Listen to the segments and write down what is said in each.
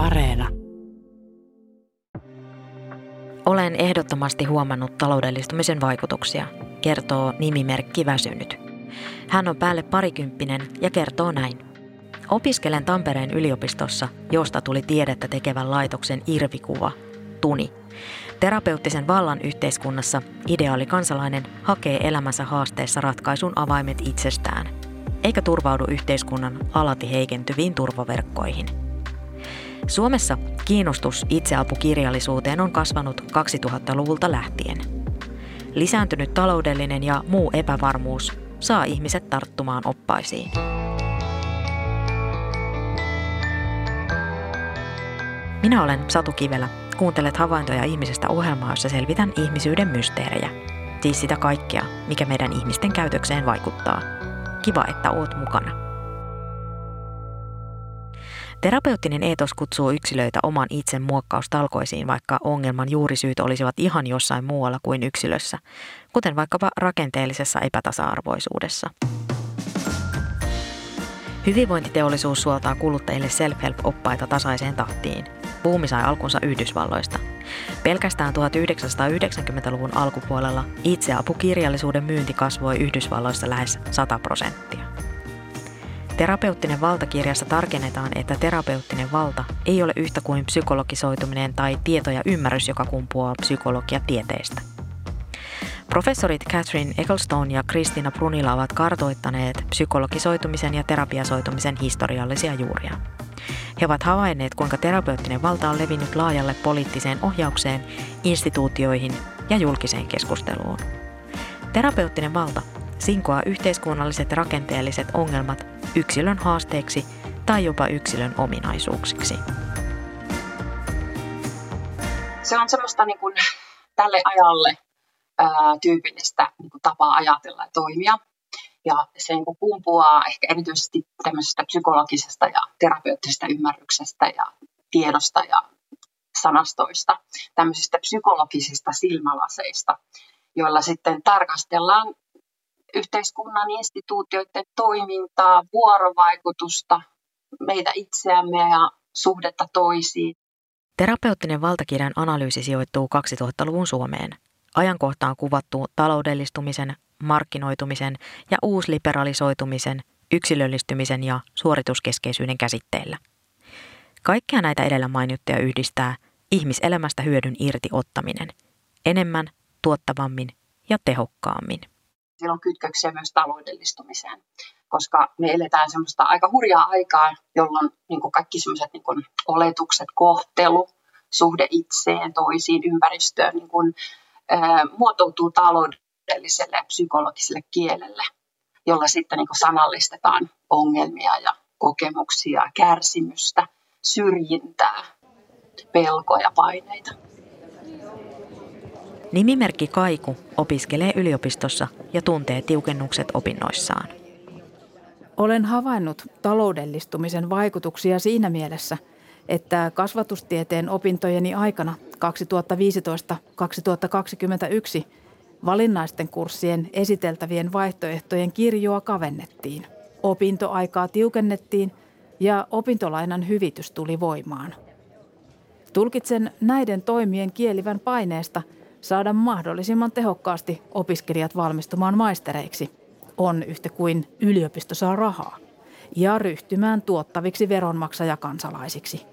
Areena. Olen ehdottomasti huomannut taloudellistumisen vaikutuksia, kertoo nimimerkki Väsynyt. Hän on päälle parikymppinen ja kertoo näin. Opiskelen Tampereen yliopistossa, josta tuli tiedettä tekevän laitoksen irvikuva, Tuni. Terapeuttisen vallan yhteiskunnassa ideaali kansalainen hakee elämänsä haasteessa ratkaisun avaimet itsestään, eikä turvaudu yhteiskunnan alati heikentyviin turvaverkkoihin – Suomessa kiinnostus itseapukirjallisuuteen on kasvanut 2000-luvulta lähtien. Lisääntynyt taloudellinen ja muu epävarmuus saa ihmiset tarttumaan oppaisiin. Minä olen Satu Kivelä. Kuuntelet havaintoja ihmisestä ohjelmaa, jossa selvitän ihmisyyden mysteerejä. Siis sitä kaikkea, mikä meidän ihmisten käytökseen vaikuttaa. Kiva, että oot mukana. Terapeuttinen eetos kutsuu yksilöitä oman itsen muokkaustalkoisiin, vaikka ongelman juurisyyt olisivat ihan jossain muualla kuin yksilössä, kuten vaikkapa rakenteellisessa epätasa-arvoisuudessa. Hyvinvointiteollisuus suoltaa kuluttajille self-help-oppaita tasaiseen tahtiin. Buumi sai alkunsa Yhdysvalloista. Pelkästään 1990-luvun alkupuolella itseapukirjallisuuden myynti kasvoi Yhdysvalloissa lähes 100 prosenttia. Terapeuttinen valtakirjassa tarkennetaan, että terapeuttinen valta ei ole yhtä kuin psykologisoituminen tai tieto ja ymmärrys, joka kumpuaa psykologiatieteestä. Professorit Catherine Ecclestone ja Kristina Brunila ovat kartoittaneet psykologisoitumisen ja terapiasoitumisen historiallisia juuria. He ovat havainneet, kuinka terapeuttinen valta on levinnyt laajalle poliittiseen ohjaukseen, instituutioihin ja julkiseen keskusteluun. Terapeuttinen valta sinkoaa yhteiskunnalliset rakenteelliset ongelmat yksilön haasteeksi tai jopa yksilön ominaisuuksiksi. Se on semmoista niin kuin, tälle ajalle ää, tyypillistä niin kuin, tapaa ajatella ja toimia. Ja se niin kuin, kumpuaa ehkä erityisesti tämmöisestä psykologisesta ja terapeuttisesta ymmärryksestä ja tiedosta ja sanastoista, tämmöisistä psykologisista silmälaseista, joilla sitten tarkastellaan yhteiskunnan instituutioiden toimintaa, vuorovaikutusta, meitä itseämme ja suhdetta toisiin. Terapeuttinen valtakirjan analyysi sijoittuu 2000-luvun Suomeen. Ajankohta on kuvattu taloudellistumisen, markkinoitumisen ja uusliberalisoitumisen, yksilöllistymisen ja suorituskeskeisyyden käsitteillä. Kaikkea näitä edellä mainittuja yhdistää ihmiselämästä hyödyn irti ottaminen. Enemmän, tuottavammin ja tehokkaammin sillä on kytköksiä myös taloudellistumiseen, koska me eletään semmoista aika hurjaa aikaa, jolloin niin kuin kaikki semmoiset niin oletukset, kohtelu, suhde itseen, toisiin, ympäristöön niin kuin, ää, muotoutuu taloudelliselle ja psykologiselle kielelle, jolla sitten niin kuin sanallistetaan ongelmia ja kokemuksia, kärsimystä, syrjintää, pelkoja, paineita. Nimimerkki Kaiku opiskelee yliopistossa ja tuntee tiukennukset opinnoissaan. Olen havainnut taloudellistumisen vaikutuksia siinä mielessä, että kasvatustieteen opintojeni aikana 2015-2021 valinnaisten kurssien esiteltävien vaihtoehtojen kirjoa kavennettiin. Opintoaikaa tiukennettiin ja opintolainan hyvitys tuli voimaan. Tulkitsen näiden toimien kielivän paineesta – saada mahdollisimman tehokkaasti opiskelijat valmistumaan maistereiksi, on yhtä kuin yliopisto saa rahaa, ja ryhtymään tuottaviksi veronmaksajakansalaisiksi.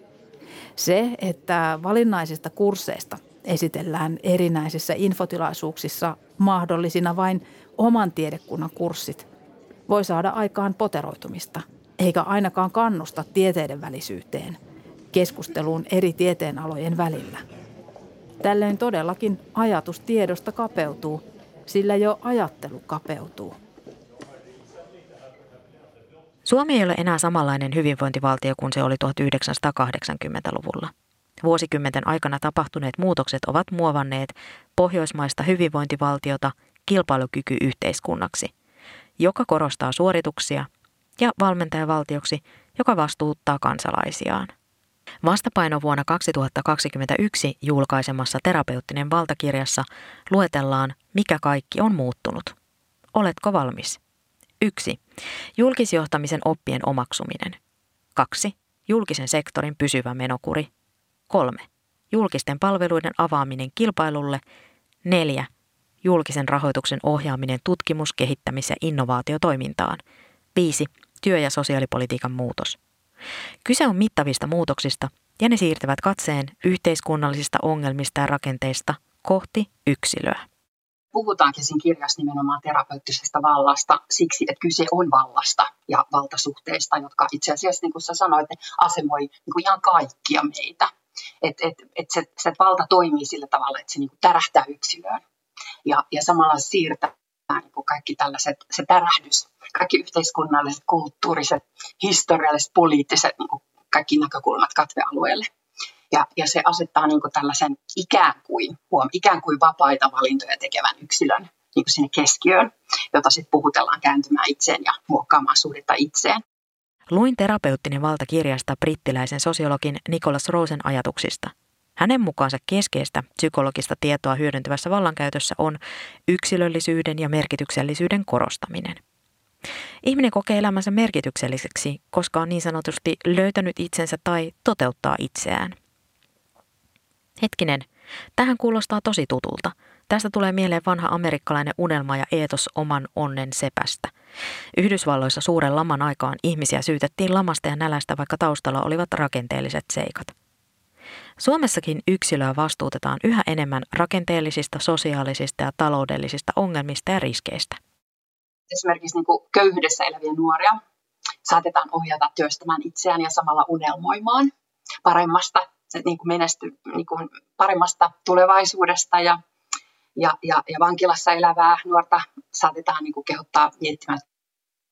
Se, että valinnaisista kursseista esitellään erinäisissä infotilaisuuksissa mahdollisina vain oman tiedekunnan kurssit, voi saada aikaan poteroitumista, eikä ainakaan kannusta tieteiden välisyyteen, keskusteluun eri tieteenalojen välillä – Tällöin todellakin ajatus tiedosta kapeutuu, sillä jo ajattelu kapeutuu. Suomi ei ole enää samanlainen hyvinvointivaltio kuin se oli 1980-luvulla. Vuosikymmenten aikana tapahtuneet muutokset ovat muovanneet pohjoismaista hyvinvointivaltiota kilpailukykyyhteiskunnaksi, joka korostaa suorituksia, ja valmentajavaltioksi, joka vastuuttaa kansalaisiaan. Vastapaino vuonna 2021 julkaisemassa terapeuttinen valtakirjassa luetellaan, mikä kaikki on muuttunut. Oletko valmis? 1. Julkisjohtamisen oppien omaksuminen. 2. julkisen sektorin pysyvä menokuri. 3. Julkisten palveluiden avaaminen kilpailulle. 4. Julkisen rahoituksen ohjaaminen tutkimus-, kehittämis- ja innovaatiotoimintaan. 5. Työ- ja sosiaalipolitiikan muutos. Kyse on mittavista muutoksista, ja ne siirtävät katseen yhteiskunnallisista ongelmista ja rakenteista kohti yksilöä. Puhutaankin siinä kirjassa nimenomaan terapeuttisesta vallasta siksi, että kyse on vallasta ja valtasuhteista, jotka itse asiassa, niin kuin sä sanoit, asemoi niin kuin ihan kaikkia meitä. Että et, et se, se valta toimii sillä tavalla, että se niin kuin tärähtää yksilöön ja, ja samalla siirtää niin kuin kaikki tällaiset, se tärähdys, kaikki yhteiskunnalliset, kulttuuriset, historialliset, poliittiset niin kuin kaikki näkökulmat katvealueelle. Ja, ja se asettaa niin kuin tällaisen ikään kuin, huom, ikään kuin vapaita valintoja tekevän yksilön niin kuin sinne keskiöön, jota sitten puhutellaan kääntymään itseen ja muokkaamaan suhdetta itseen. Luin terapeuttinen valtakirjasta brittiläisen sosiologin Nicholas Rosen ajatuksista. Hänen mukaansa keskeistä psykologista tietoa hyödyntävässä vallankäytössä on yksilöllisyyden ja merkityksellisyyden korostaminen. Ihminen kokee elämänsä merkitykselliseksi, koska on niin sanotusti löytänyt itsensä tai toteuttaa itseään. Hetkinen, tähän kuulostaa tosi tutulta. Tästä tulee mieleen vanha amerikkalainen unelma ja eetos oman onnen sepästä. Yhdysvalloissa suuren laman aikaan ihmisiä syytettiin lamasta ja nälästä, vaikka taustalla olivat rakenteelliset seikat. Suomessakin yksilöä vastuutetaan yhä enemmän rakenteellisista, sosiaalisista ja taloudellisista ongelmista ja riskeistä. Esimerkiksi niin kuin köyhyydessä eläviä nuoria saatetaan ohjata työstämään itseään ja samalla unelmoimaan paremmasta, niin kuin menesty, niin kuin paremmasta tulevaisuudesta ja, ja, ja, ja vankilassa elävää nuorta saatetaan niin kuin kehottaa miettimään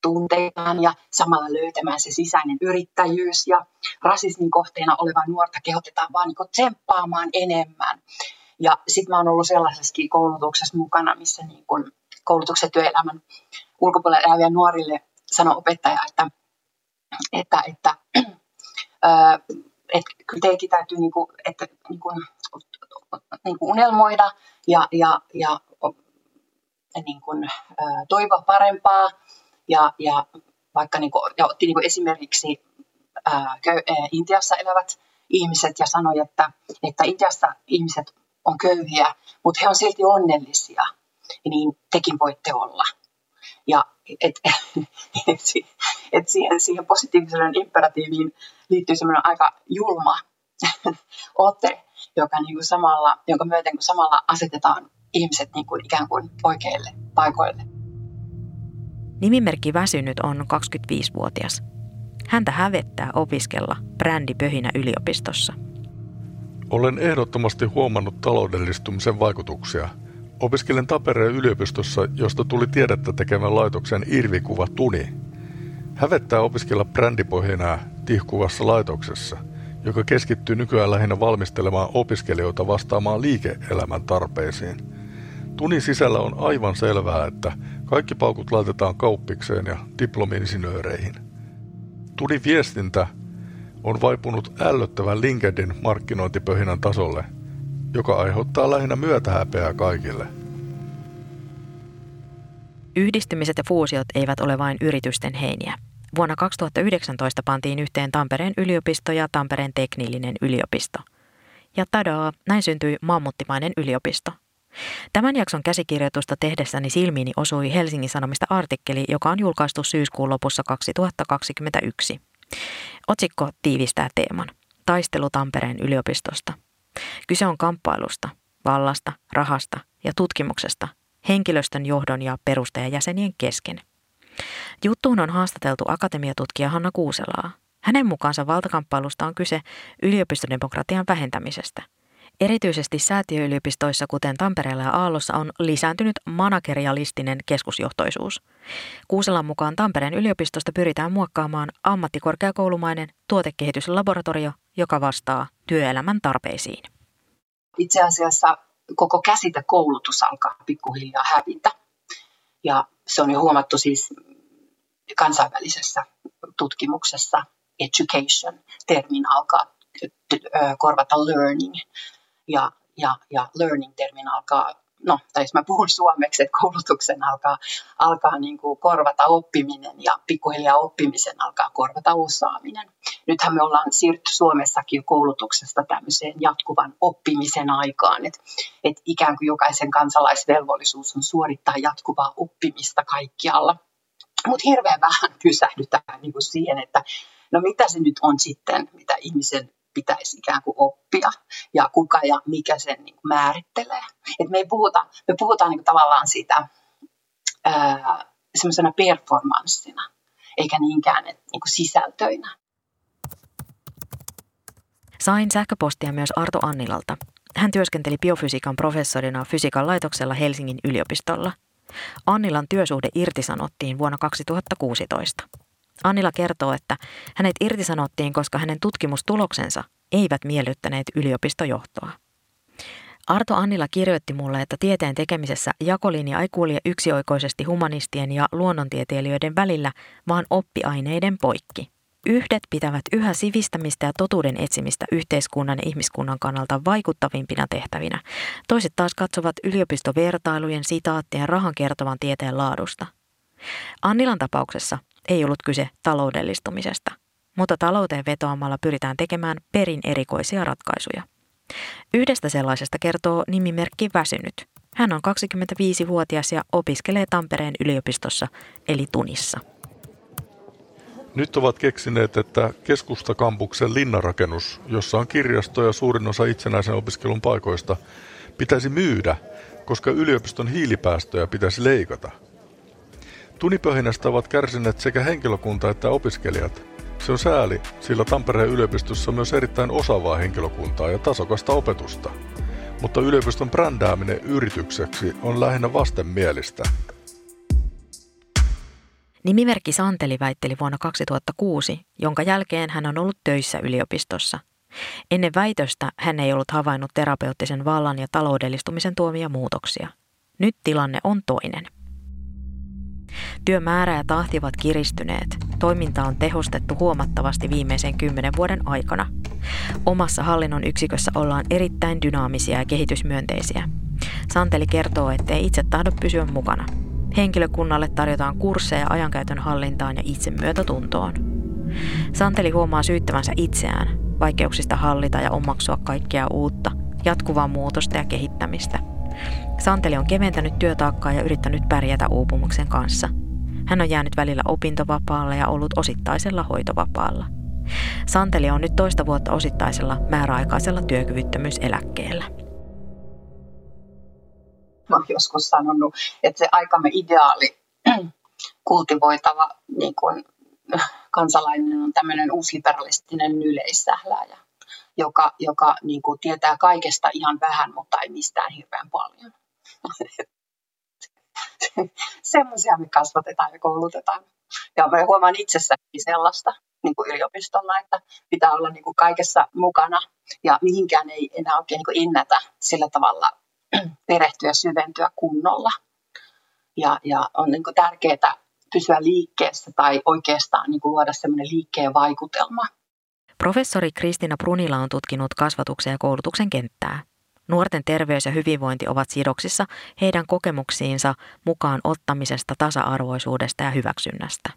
tunteitaan ja samalla löytämään se sisäinen yrittäjyys ja rasismin kohteena oleva nuorta kehotetaan vaan niin tsemppaamaan enemmän. Ja sitten mä oon ollut sellaisessa koulutuksessa mukana, missä niin kun koulutuksen työelämän ulkopuolella eläviä nuorille sanoi opettaja, että, että, että, että, että kyllä teidänkin täytyy niin kuin, että, niin kuin, niin kuin unelmoida ja, ja, ja niin kuin, toivoa parempaa ja, ja vaikka niin kuin, ja otti niin kuin esimerkiksi ää, Intiassa elävät ihmiset ja sanoi, että, että Intiassa ihmiset on köyhiä, mutta he on silti onnellisia, niin tekin voitte olla. Ja et, et, et siihen, siihen positiivisuuden imperatiiviin liittyy semmoinen aika julma ote, joka niin kuin samalla, jonka myöten kun samalla asetetaan ihmiset niin kuin ikään kuin oikeille paikoille. Nimimerkki Väsynyt on 25-vuotias. Häntä hävettää opiskella brändipöhinä yliopistossa. Olen ehdottomasti huomannut taloudellistumisen vaikutuksia – Opiskelen Tampereen yliopistossa, josta tuli tiedettä tekemään laitoksen irvikuva Tuni. Hävettää opiskella brändipohjana tihkuvassa laitoksessa, joka keskittyy nykyään lähinnä valmistelemaan opiskelijoita vastaamaan liike-elämän tarpeisiin. Tunin sisällä on aivan selvää, että kaikki paukut laitetaan kauppikseen ja diplomi-insinööreihin. Tunin viestintä on vaipunut ällöttävän LinkedIn markkinointipöhinän tasolle – joka aiheuttaa lähinnä myötähäpeää kaikille. Yhdistymiset ja fuusiot eivät ole vain yritysten heiniä. Vuonna 2019 pantiin yhteen Tampereen yliopisto ja Tampereen teknillinen yliopisto. Ja tadaa, näin syntyi mammuttimainen yliopisto. Tämän jakson käsikirjoitusta tehdessäni silmiini osui Helsingin Sanomista artikkeli, joka on julkaistu syyskuun lopussa 2021. Otsikko tiivistää teeman. Taistelu Tampereen yliopistosta – Kyse on kamppailusta, vallasta, rahasta ja tutkimuksesta henkilöstön johdon ja perustajajäsenien kesken. Juttuun on haastateltu akatemiatutkija Hanna Kuuselaa. Hänen mukaansa valtakamppailusta on kyse yliopistodemokratian vähentämisestä. Erityisesti säätiöyliopistoissa, kuten Tampereella ja Aallossa, on lisääntynyt managerialistinen keskusjohtoisuus. Kuuselan mukaan Tampereen yliopistosta pyritään muokkaamaan ammattikorkeakoulumainen tuotekehityslaboratorio, joka vastaa työelämän tarpeisiin. Itse asiassa koko käsite koulutus alkaa pikkuhiljaa hävitä. Ja se on jo huomattu siis kansainvälisessä tutkimuksessa education termin alkaa korvata learning ja, ja, ja learning termin alkaa no, tai jos mä puhun suomeksi, että koulutuksen alkaa, alkaa niin kuin korvata oppiminen ja pikkuhiljaa oppimisen alkaa korvata osaaminen. Nythän me ollaan siirtynyt Suomessakin koulutuksesta tämmöiseen jatkuvan oppimisen aikaan, että, että ikään kuin jokaisen kansalaisvelvollisuus on suorittaa jatkuvaa oppimista kaikkialla. Mutta hirveän vähän pysähdytään niin kuin siihen, että no mitä se nyt on sitten, mitä ihmisen pitäisi ikään kuin oppia ja kuka ja mikä sen niin kuin määrittelee. Et me, ei puhuta, me puhutaan niin kuin tavallaan siitä semmoisena performanssina, eikä niinkään et, niin kuin sisältöinä. Sain sähköpostia myös Arto Annilalta. Hän työskenteli biofysiikan professorina fysiikan laitoksella Helsingin yliopistolla. Annilan työsuhde irtisanottiin vuonna 2016. Annila kertoo, että hänet irtisanottiin, koska hänen tutkimustuloksensa eivät miellyttäneet yliopistojohtoa. Arto Annila kirjoitti mulle, että tieteen tekemisessä jakolinja ei kulje yksioikoisesti humanistien ja luonnontieteilijöiden välillä, vaan oppiaineiden poikki. Yhdet pitävät yhä sivistämistä ja totuuden etsimistä yhteiskunnan ja ihmiskunnan kannalta vaikuttavimpina tehtävinä. Toiset taas katsovat yliopistovertailujen, sitaattien ja rahan kertovan tieteen laadusta. Annilan tapauksessa ei ollut kyse taloudellistumisesta, mutta talouteen vetoamalla pyritään tekemään perin erikoisia ratkaisuja. Yhdestä sellaisesta kertoo nimimerkki Väsynyt. Hän on 25-vuotias ja opiskelee Tampereen yliopistossa eli Tunissa. Nyt ovat keksineet, että keskustakampuksen linnarakennus, jossa on kirjasto ja suurin osa itsenäisen opiskelun paikoista, pitäisi myydä, koska yliopiston hiilipäästöjä pitäisi leikata – Tunipöhinästä ovat kärsineet sekä henkilökunta että opiskelijat. Se on sääli, sillä Tampereen yliopistossa on myös erittäin osaavaa henkilökuntaa ja tasokasta opetusta. Mutta yliopiston brändääminen yritykseksi on lähinnä vastenmielistä. Nimimerkki Santeli väitteli vuonna 2006, jonka jälkeen hän on ollut töissä yliopistossa. Ennen väitöstä hän ei ollut havainnut terapeuttisen vallan ja taloudellistumisen tuomia muutoksia. Nyt tilanne on toinen. Työmäärä ja tahti ovat kiristyneet. Toiminta on tehostettu huomattavasti viimeisen kymmenen vuoden aikana. Omassa hallinnon yksikössä ollaan erittäin dynaamisia ja kehitysmyönteisiä. Santeli kertoo, ettei itse tahdo pysyä mukana. Henkilökunnalle tarjotaan kursseja ajankäytön hallintaan ja itsemyötätuntoon. Santeli huomaa syyttävänsä itseään, vaikeuksista hallita ja omaksua kaikkea uutta, jatkuvaa muutosta ja kehittämistä – Santeli on keventänyt työtaakkaa ja yrittänyt pärjätä uupumuksen kanssa. Hän on jäänyt välillä opintovapaalle ja ollut osittaisella hoitovapaalla. Santeli on nyt toista vuotta osittaisella määräaikaisella työkyvyttömyyseläkkeellä. Mä olen joskus sanonut, että se aikamme ideaali kultivoitava niin kuin, kansalainen on tämmöinen uusliberalistinen yleissählääjä joka, joka niin kuin tietää kaikesta ihan vähän, mutta ei mistään hirveän paljon. Semmoisia me kasvatetaan ja koulutetaan. Ja mä huomaan itsessäni sellaista niin kuin yliopistolla, että pitää olla niin kuin kaikessa mukana ja mihinkään ei enää oikein niin kuin innätä sillä tavalla perehtyä syventyä kunnolla. Ja, ja on niin kuin tärkeää pysyä liikkeessä tai oikeastaan niin kuin luoda semmoinen liikkeen vaikutelma Professori Kristina Brunila on tutkinut kasvatuksen ja koulutuksen kenttää. Nuorten terveys ja hyvinvointi ovat sidoksissa heidän kokemuksiinsa mukaan ottamisesta, tasa-arvoisuudesta ja hyväksynnästä.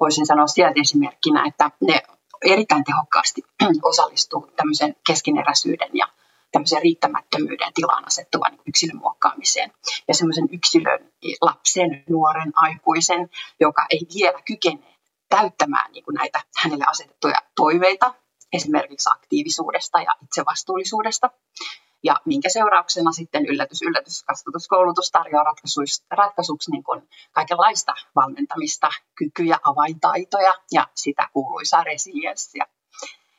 Voisin sanoa sieltä esimerkkinä, että ne erittäin tehokkaasti osallistuu tämmöisen keskeneräisyyden ja tämmöisen riittämättömyyden tilaan asettuvan yksilön muokkaamiseen. Ja semmoisen yksilön, lapsen, nuoren, aikuisen, joka ei vielä kykene täyttämään niin kuin näitä hänelle asetettuja toiveita, esimerkiksi aktiivisuudesta ja itsevastuullisuudesta. Ja minkä seurauksena sitten yllätys, yllätys, kasvatuskoulutus tarjoaa ratkaisuksi, ratkaisuksi niin kuin kaikenlaista valmentamista, kykyjä, avaintaitoja ja sitä kuuluisaa resilienssiä.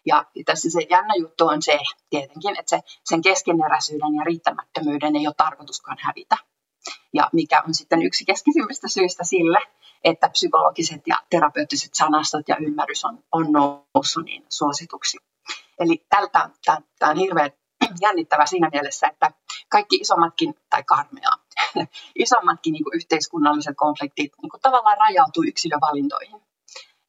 Ja tässä se jännä juttu on se tietenkin, että se, sen keskeneräisyyden ja riittämättömyyden ei ole tarkoituskaan hävitä. Ja mikä on sitten yksi keskeisimmistä syistä sille, että psykologiset ja terapeuttiset sanastot ja ymmärrys on, on noussut niin suosituksi. Eli tältä, tämä on hirveän jännittävä siinä mielessä, että kaikki isommatkin, tai karmeaa, isommatkin niin kuin yhteiskunnalliset konfliktit niin kuin tavallaan rajautuu yksilövalintoihin.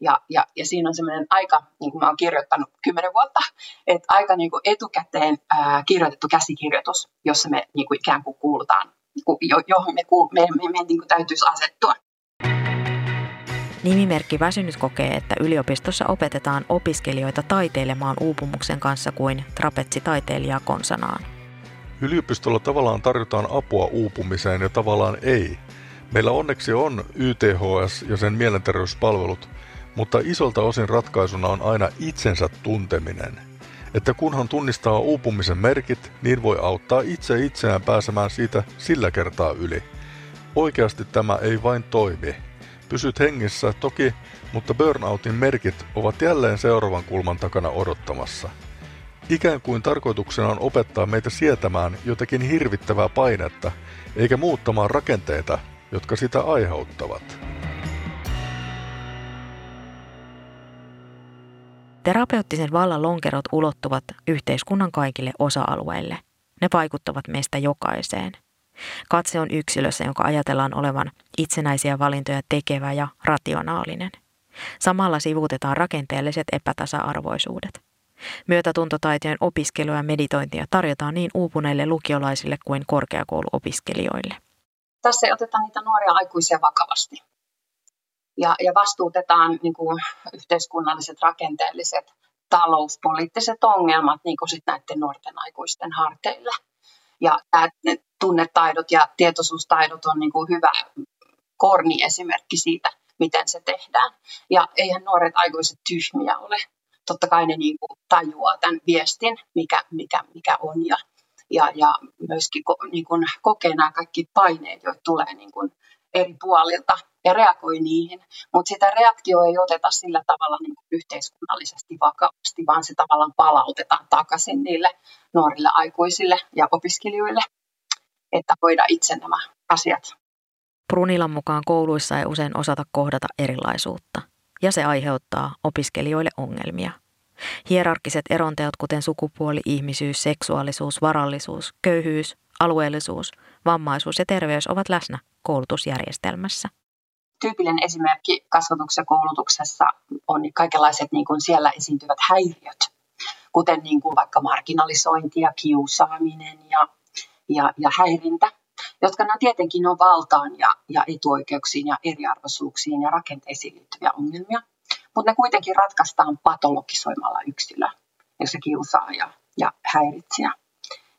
Ja, ja, ja siinä on semmoinen aika, niin kuin mä oon kirjoittanut kymmenen vuotta, että aika niin kuin etukäteen ää, kirjoitettu käsikirjoitus, jossa me niin kuin ikään kuin kuulutaan johon me, me, me, me niin kuin täytyisi asettua. Nimimerkki Väsynyt kokee, että yliopistossa opetetaan opiskelijoita taiteilemaan uupumuksen kanssa kuin trapetsitaiteilijaa konsanaan. Yliopistolla tavallaan tarjotaan apua uupumiseen ja tavallaan ei. Meillä onneksi on YTHS ja sen mielenterveyspalvelut, mutta isolta osin ratkaisuna on aina itsensä tunteminen. Että kunhan tunnistaa uupumisen merkit, niin voi auttaa itse itseään pääsemään siitä sillä kertaa yli. Oikeasti tämä ei vain toimi. Pysyt hengissä toki, mutta burnoutin merkit ovat jälleen seuraavan kulman takana odottamassa. Ikään kuin tarkoituksena on opettaa meitä sietämään jotakin hirvittävää painetta, eikä muuttamaan rakenteita, jotka sitä aiheuttavat. Terapeuttisen vallan lonkerot ulottuvat yhteiskunnan kaikille osa-alueille. Ne vaikuttavat meistä jokaiseen. Katse on yksilössä, jonka ajatellaan olevan itsenäisiä valintoja tekevä ja rationaalinen. Samalla sivuutetaan rakenteelliset epätasa-arvoisuudet. Myötätuntotaitojen opiskelua ja meditointia tarjotaan niin uupuneille lukiolaisille kuin korkeakouluopiskelijoille. Tässä ei oteta niitä nuoria aikuisia vakavasti. Ja, ja vastuutetaan niin kuin, yhteiskunnalliset, rakenteelliset, talouspoliittiset ongelmat niin kuin sit näiden nuorten aikuisten harteille. Ja tämä tunnetaidot ja tietoisuustaidot on niin kuin hyvä korni esimerkki siitä, miten se tehdään. Ja eihän nuoret aikuiset tyhmiä ole. Totta kai ne niin kuin tajuaa tämän viestin, mikä, mikä, mikä on. Ja, ja, ja myöskin niin kuin kokee nämä kaikki paineet, joita tulee niin kuin eri puolilta ja reagoi niihin. Mutta sitä reaktio ei oteta sillä tavalla niin kuin yhteiskunnallisesti vakavasti, vaan se tavallaan palautetaan takaisin niille nuorille aikuisille ja opiskelijoille että hoida itse nämä asiat. Brunilan mukaan kouluissa ei usein osata kohdata erilaisuutta, ja se aiheuttaa opiskelijoille ongelmia. Hierarkkiset eronteot, kuten sukupuoli, ihmisyys, seksuaalisuus, varallisuus, köyhyys, alueellisuus, vammaisuus ja terveys ovat läsnä koulutusjärjestelmässä. Tyypillinen esimerkki kasvatuksessa ja koulutuksessa on kaikenlaiset niin kuin siellä esiintyvät häiriöt, kuten niin kuin vaikka marginalisointi ja kiusaaminen ja ja, ja häirintä, jotka nämä tietenkin on valtaan ja, ja etuoikeuksiin ja eriarvoisuuksiin ja rakenteisiin liittyviä ongelmia, mutta ne kuitenkin ratkaistaan patologisoimalla yksilö, se kiusaa ja, ja häiritsijä.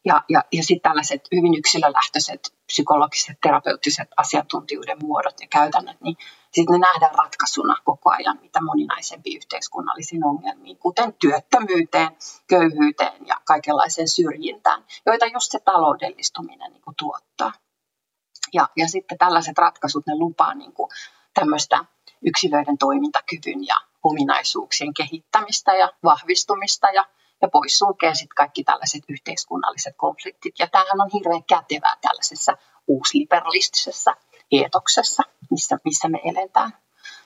Ja, ja, ja sitten tällaiset hyvin yksilölähtöiset psykologiset, terapeuttiset asiantuntijuuden muodot ja käytännöt, niin sitten ne nähdään ratkaisuna koko ajan mitä moninaisempiin yhteiskunnallisiin ongelmiin, kuten työttömyyteen, köyhyyteen ja kaikenlaiseen syrjintään, joita just se taloudellistuminen niin kuin tuottaa. Ja, ja sitten tällaiset ratkaisut, ne lupaa niin kuin tämmöistä yksilöiden toimintakyvyn ja ominaisuuksien kehittämistä ja vahvistumista ja ja poissulkee sitten kaikki tällaiset yhteiskunnalliset konfliktit. Ja tämähän on hirveän kätevää tällaisessa uusliberalistisessa eetoksessa, missä, missä me eletään.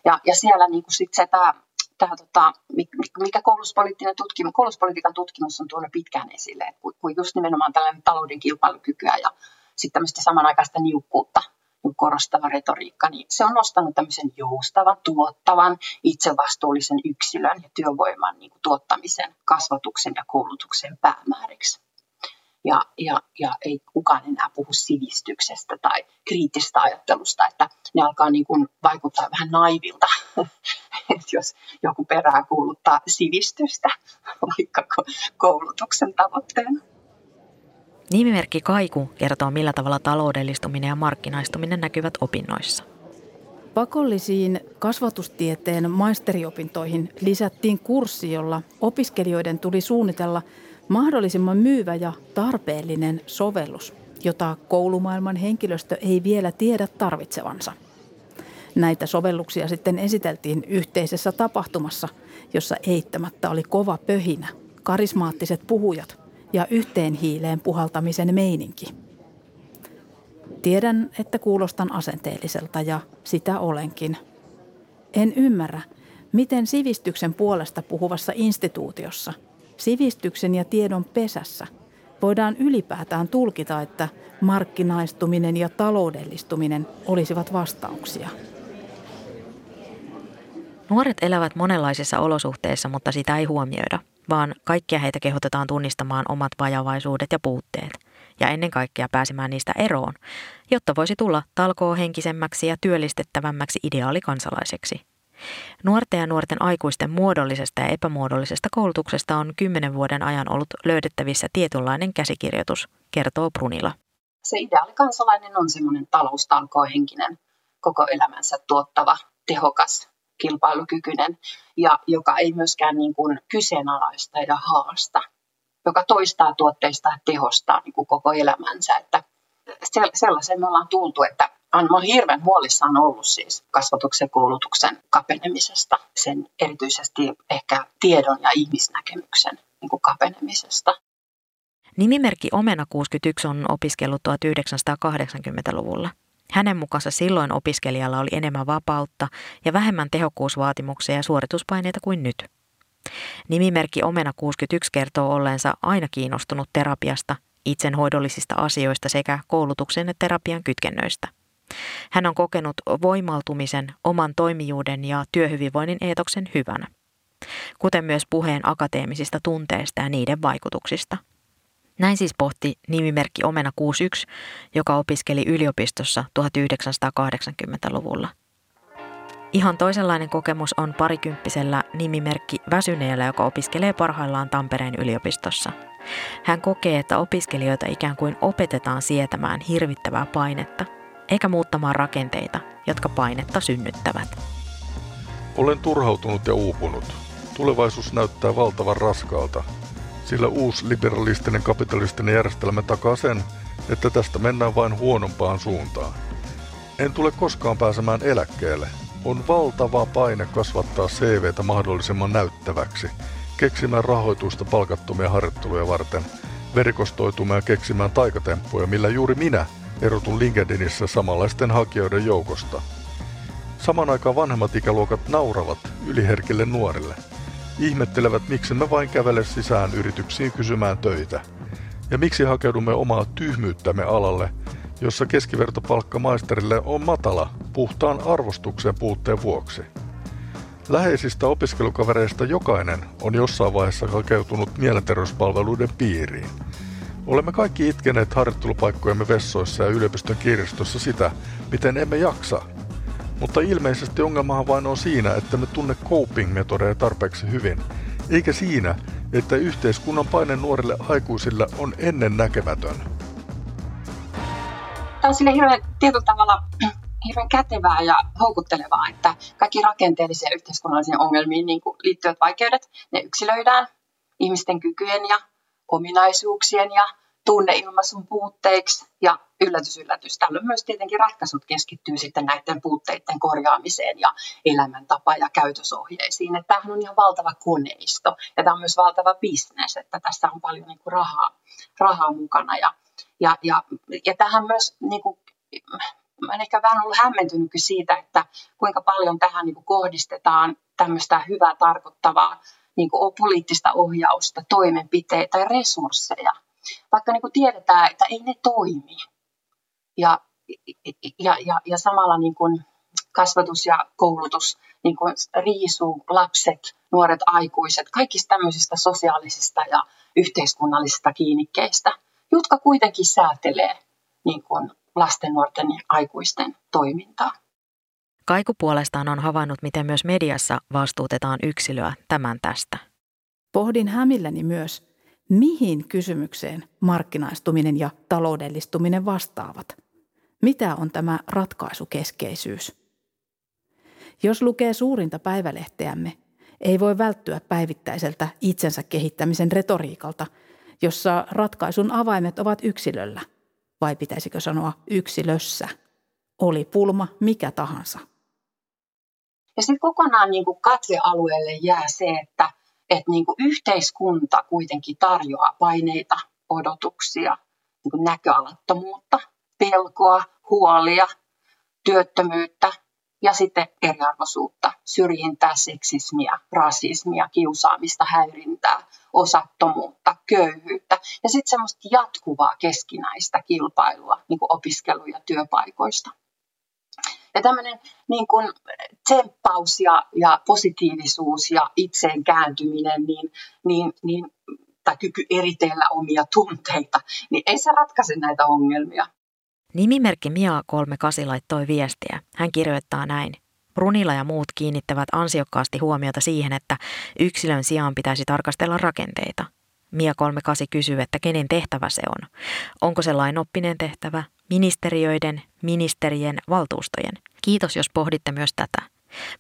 Ja, ja siellä niin kuin sit se tämä, tämä tota, mikä koulutuspoliittinen tutkimus, koulutuspolitiikan tutkimus on tuonut pitkään esille, kun just nimenomaan tällainen talouden kilpailukykyä ja sitten tämmöistä samanaikaista niukkuutta korostava retoriikka, niin se on nostanut tämmöisen joustavan, tuottavan, itsevastuullisen yksilön ja työvoiman niin kuin tuottamisen, kasvatuksen ja koulutuksen päämääriksi. Ja, ja, ja ei kukaan enää puhu sivistyksestä tai kriittistä ajattelusta, että ne alkaa niin kuin vaikuttaa vähän naivilta, jos joku perää kuuluttaa sivistystä vaikka koulutuksen tavoitteena. Nimimerkki Kaiku kertoo, millä tavalla taloudellistuminen ja markkinaistuminen näkyvät opinnoissa. Pakollisiin kasvatustieteen maisteriopintoihin lisättiin kurssi, jolla opiskelijoiden tuli suunnitella mahdollisimman myyvä ja tarpeellinen sovellus, jota koulumaailman henkilöstö ei vielä tiedä tarvitsevansa. Näitä sovelluksia sitten esiteltiin yhteisessä tapahtumassa, jossa eittämättä oli kova pöhinä, karismaattiset puhujat ja yhteen hiileen puhaltamisen meininki. Tiedän, että kuulostan asenteelliselta ja sitä olenkin. En ymmärrä, miten sivistyksen puolesta puhuvassa instituutiossa, sivistyksen ja tiedon pesässä, voidaan ylipäätään tulkita, että markkinaistuminen ja taloudellistuminen olisivat vastauksia. Nuoret elävät monenlaisissa olosuhteissa, mutta sitä ei huomioida – vaan kaikkia heitä kehotetaan tunnistamaan omat vajavaisuudet ja puutteet ja ennen kaikkea pääsemään niistä eroon, jotta voisi tulla talkoohenkisemmäksi ja työllistettävämmäksi ideaalikansalaiseksi. Nuorten ja nuorten aikuisten muodollisesta ja epämuodollisesta koulutuksesta on kymmenen vuoden ajan ollut löydettävissä tietynlainen käsikirjoitus, kertoo Brunila. Se ideaalikansalainen on semmoinen taloustalkohenkinen, koko elämänsä tuottava, tehokas, kilpailukykyinen ja joka ei myöskään niin kuin kyseenalaista ja haasta, joka toistaa tuotteista ja tehostaa niin kuin koko elämänsä. Että sellaisen me ollaan tultu, että olen hirveän huolissaan ollut siis kasvatuksen koulutuksen kapenemisesta, sen erityisesti ehkä tiedon ja ihmisnäkemyksen niin kuin kapenemisesta. Nimimerkki Omena 61 on opiskellut 1980-luvulla. Hänen mukaansa silloin opiskelijalla oli enemmän vapautta ja vähemmän tehokkuusvaatimuksia ja suorituspaineita kuin nyt. Nimimerkki Omena 61 kertoo olleensa aina kiinnostunut terapiasta, itsenhoidollisista asioista sekä koulutuksen ja terapian kytkennöistä. Hän on kokenut voimaltumisen, oman toimijuuden ja työhyvinvoinnin eetoksen hyvänä, kuten myös puheen akateemisista tunteista ja niiden vaikutuksista – näin siis pohti nimimerkki Omena 61, joka opiskeli yliopistossa 1980-luvulla. Ihan toisenlainen kokemus on parikymppisellä nimimerkki Väsyneellä, joka opiskelee parhaillaan Tampereen yliopistossa. Hän kokee, että opiskelijoita ikään kuin opetetaan sietämään hirvittävää painetta, eikä muuttamaan rakenteita, jotka painetta synnyttävät. Olen turhautunut ja uupunut. Tulevaisuus näyttää valtavan raskaalta, sillä uusi liberalistinen kapitalistinen järjestelmä takaa sen, että tästä mennään vain huonompaan suuntaan. En tule koskaan pääsemään eläkkeelle. On valtava paine kasvattaa CVtä mahdollisimman näyttäväksi, keksimään rahoitusta palkattomia harjoitteluja varten, verkostoitumaan ja keksimään taikatemppuja, millä juuri minä erotun LinkedInissä samanlaisten hakijoiden joukosta. Saman aikaan vanhemmat ikäluokat nauravat yliherkille nuorille – Ihmettelevät, miksi me vain kävele sisään yrityksiin kysymään töitä. Ja miksi hakeudumme omaa tyhmyyttämme alalle, jossa keskivertopalkka maisterille on matala puhtaan arvostuksen puutteen vuoksi. Läheisistä opiskelukavereista jokainen on jossain vaiheessa hakeutunut mielenterveyspalveluiden piiriin. Olemme kaikki itkeneet harjoittelupaikkojemme vessoissa ja yliopiston kirjastossa sitä, miten emme jaksa mutta ilmeisesti ongelmahan vain on siinä, että me tunne coping-metodeja tarpeeksi hyvin, eikä siinä, että yhteiskunnan paine nuorille aikuisille on ennen näkemätön. Tämä on sille hirveän tietyllä tavalla hirveän kätevää ja houkuttelevaa, että kaikki rakenteellisia yhteiskunnallisiin ongelmiin niin liittyvät vaikeudet, ne yksilöidään ihmisten kykyjen ja ominaisuuksien ja tunneilmaisun puutteiksi ja yllätys, yllätys. Tällöin myös tietenkin ratkaisut keskittyy sitten näiden puutteiden korjaamiseen ja elämäntapa- ja käytösohjeisiin. Että tämähän on ihan valtava koneisto ja tämä on myös valtava bisnes, että tässä on paljon niin kuin rahaa, rahaa mukana. Ja, ja, ja, ja tähän myös, niin kuin, mä olen ehkä vähän ollut hämmentynyt siitä, että kuinka paljon tähän niin kuin kohdistetaan tämmöistä hyvää tarkoittavaa niin kuin poliittista ohjausta, toimenpiteitä ja resursseja – vaikka niin kuin tiedetään, että ei ne toimi. Ja, ja, ja, ja samalla niin kuin kasvatus ja koulutus niin kuin riisuu lapset, nuoret aikuiset, kaikista tämmöisistä sosiaalisista ja yhteiskunnallisista kiinnikkeistä, jotka kuitenkin säätelee niin kuin lasten, nuorten ja aikuisten toimintaa. Kaiku puolestaan on havainnut, miten myös mediassa vastuutetaan yksilöä tämän tästä. Pohdin hämilläni myös, Mihin kysymykseen markkinaistuminen ja taloudellistuminen vastaavat? Mitä on tämä ratkaisukeskeisyys? Jos lukee suurinta päivälehteämme, ei voi välttyä päivittäiseltä itsensä kehittämisen retoriikalta, jossa ratkaisun avaimet ovat yksilöllä, vai pitäisikö sanoa yksilössä, oli pulma mikä tahansa. Ja sitten kokonaan niin kuin katsealueelle jää se, että että niin kuin yhteiskunta kuitenkin tarjoaa paineita, odotuksia, niin kuin näköalattomuutta, pelkoa, huolia, työttömyyttä ja sitten eriarvoisuutta, syrjintää, seksismiä, rasismia, kiusaamista, häirintää, osattomuutta, köyhyyttä ja sitten semmoista jatkuvaa keskinäistä kilpailua niin kuin opiskelu- ja työpaikoista. Ja tämmöinen niin kuin tsemppaus ja, ja positiivisuus ja itseen kääntyminen, niin, niin, niin, tai kyky eritellä omia tunteita, niin ei se ratkaise näitä ongelmia. Nimimerkki Mia38 laittoi viestiä. Hän kirjoittaa näin. Brunilla ja muut kiinnittävät ansiokkaasti huomiota siihen, että yksilön sijaan pitäisi tarkastella rakenteita. Mia 38 kysyy, että kenen tehtävä se on. Onko se lainoppinen tehtävä, ministeriöiden, ministerien, valtuustojen? Kiitos, jos pohditte myös tätä.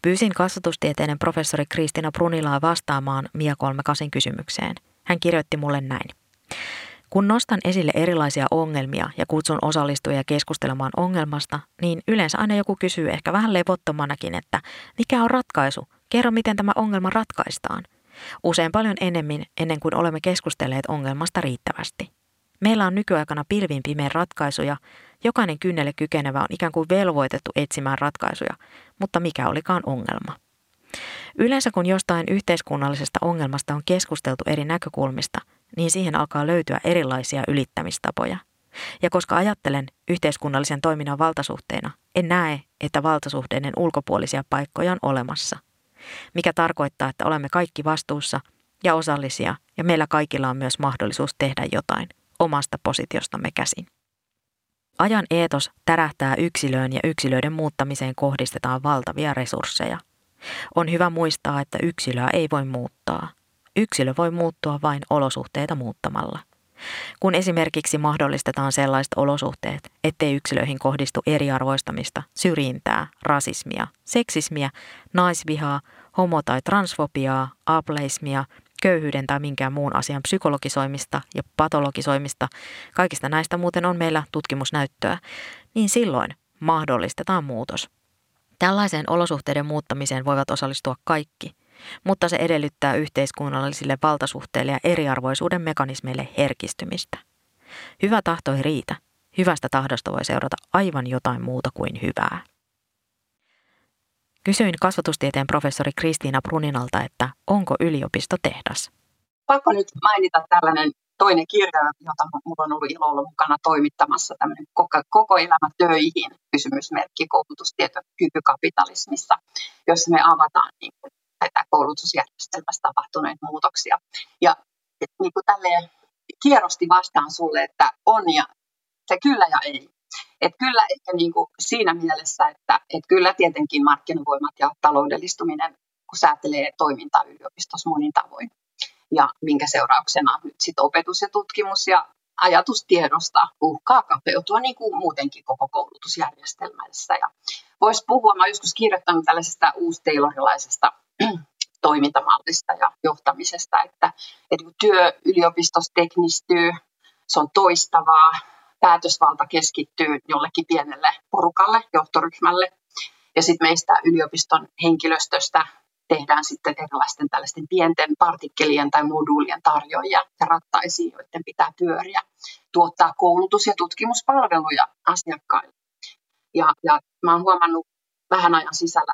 Pyysin kasvatustieteiden professori Kristiina Brunilaa vastaamaan Mia 38 kysymykseen. Hän kirjoitti mulle näin. Kun nostan esille erilaisia ongelmia ja kutsun osallistujia keskustelemaan ongelmasta, niin yleensä aina joku kysyy ehkä vähän levottomanakin, että mikä on ratkaisu? Kerro, miten tämä ongelma ratkaistaan. Usein paljon enemmän ennen kuin olemme keskustelleet ongelmasta riittävästi. Meillä on nykyaikana pilvin pimeän ratkaisuja, jokainen kynnelle kykenevä on ikään kuin velvoitettu etsimään ratkaisuja, mutta mikä olikaan ongelma. Yleensä kun jostain yhteiskunnallisesta ongelmasta on keskusteltu eri näkökulmista, niin siihen alkaa löytyä erilaisia ylittämistapoja. Ja koska ajattelen yhteiskunnallisen toiminnan valtasuhteena, en näe, että valtasuhteiden ulkopuolisia paikkoja on olemassa. Mikä tarkoittaa, että olemme kaikki vastuussa ja osallisia, ja meillä kaikilla on myös mahdollisuus tehdä jotain omasta positiostamme käsin. Ajan eetos tärähtää yksilöön ja yksilöiden muuttamiseen kohdistetaan valtavia resursseja. On hyvä muistaa, että yksilöä ei voi muuttaa. Yksilö voi muuttua vain olosuhteita muuttamalla. Kun esimerkiksi mahdollistetaan sellaiset olosuhteet, ettei yksilöihin kohdistu eriarvoistamista, syrjintää, rasismia, seksismiä, naisvihaa, homo- tai transfobiaa, ableismia, köyhyyden tai minkään muun asian psykologisoimista ja patologisoimista, kaikista näistä muuten on meillä tutkimusnäyttöä, niin silloin mahdollistetaan muutos. Tällaiseen olosuhteiden muuttamiseen voivat osallistua kaikki, mutta se edellyttää yhteiskunnallisille valtasuhteille ja eriarvoisuuden mekanismeille herkistymistä. Hyvä tahto ei riitä. Hyvästä tahdosta voi seurata aivan jotain muuta kuin hyvää. Kysyin kasvatustieteen professori Kristiina Bruninalta, että onko yliopisto tehdas? Pakko nyt mainita tällainen toinen kirja, jota minulla on ollut ilo olla mukana toimittamassa, tämmöinen koko, koko elämä töihin kysymysmerkki koulutustietokykykapitalismissa, jossa me avataan niin kuin, tätä koulutusjärjestelmässä tapahtuneita muutoksia. Ja niin kuin tälleen kierrosti vastaan sulle, että on ja se kyllä ja ei. Et kyllä ehkä niin kuin siinä mielessä, että et kyllä tietenkin markkinavoimat ja taloudellistuminen kun säätelee toimintaa yliopistossa monin tavoin. Ja minkä seurauksena nyt sit opetus ja tutkimus ja ajatustiedosta uhkaa kapeutua niin kuin muutenkin koko koulutusjärjestelmässä. Ja voisi puhua, mä joskus kirjoittanut tällaisesta uusteilorilaisesta toimintamallista ja johtamisesta, että, että työ yliopistossa teknistyy, se on toistavaa, päätösvalta keskittyy jollekin pienelle porukalle, johtoryhmälle. Ja sitten meistä yliopiston henkilöstöstä tehdään sitten erilaisten tällaisten pienten partikkelien tai moduulien tarjoajia ja rattaisiin, joiden pitää pyöriä, tuottaa koulutus- ja tutkimuspalveluja asiakkaille. Ja, ja mä oon huomannut vähän ajan sisällä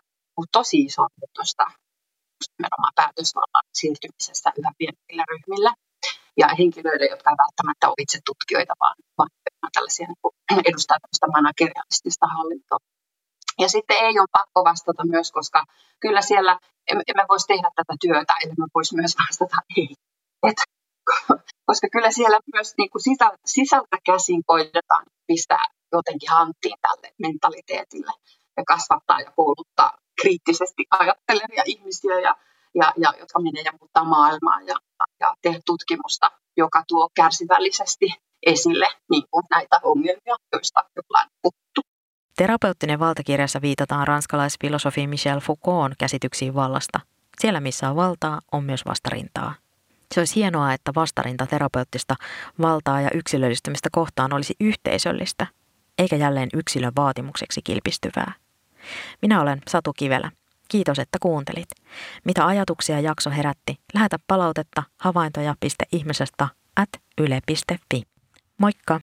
tosi iso muutosta nimenomaan päätösvallan siirtymisessä yhä pienemmillä ryhmillä ja henkilöille, jotka eivät välttämättä ole itse tutkijoita, vaan, vaan tällaisia niin edustaa tällaista managerialistista hallintoa. Ja sitten ei ole pakko vastata myös, koska kyllä siellä emme voisi tehdä tätä työtä, eli me voisi myös vastata ei. Et, koska kyllä siellä myös niin kuin sisältä, sisältä käsin koitetaan pistää jotenkin hanttiin tälle mentaliteetille ja kasvattaa ja kouluttaa kriittisesti ajattelevia ihmisiä ja ja, ja jotka menee ja muuttaa maailmaa ja, ja tehdä tutkimusta, joka tuo kärsivällisesti esille niin kuin näitä ongelmia, joista ollaan puhuttu. Terapeuttinen valtakirjassa viitataan ranskalaisfilosofi Michel Foucaultin käsityksiin vallasta. Siellä missä on valtaa, on myös vastarintaa. Se olisi hienoa, että vastarinta terapeuttista valtaa ja yksilöllistymistä kohtaan olisi yhteisöllistä, eikä jälleen yksilön vaatimukseksi kilpistyvää. Minä olen Satu Kivelä Kiitos, että kuuntelit. Mitä ajatuksia jakso herätti? Lähetä palautetta havaintoja.ihmisestä at yle.fi. Moikka!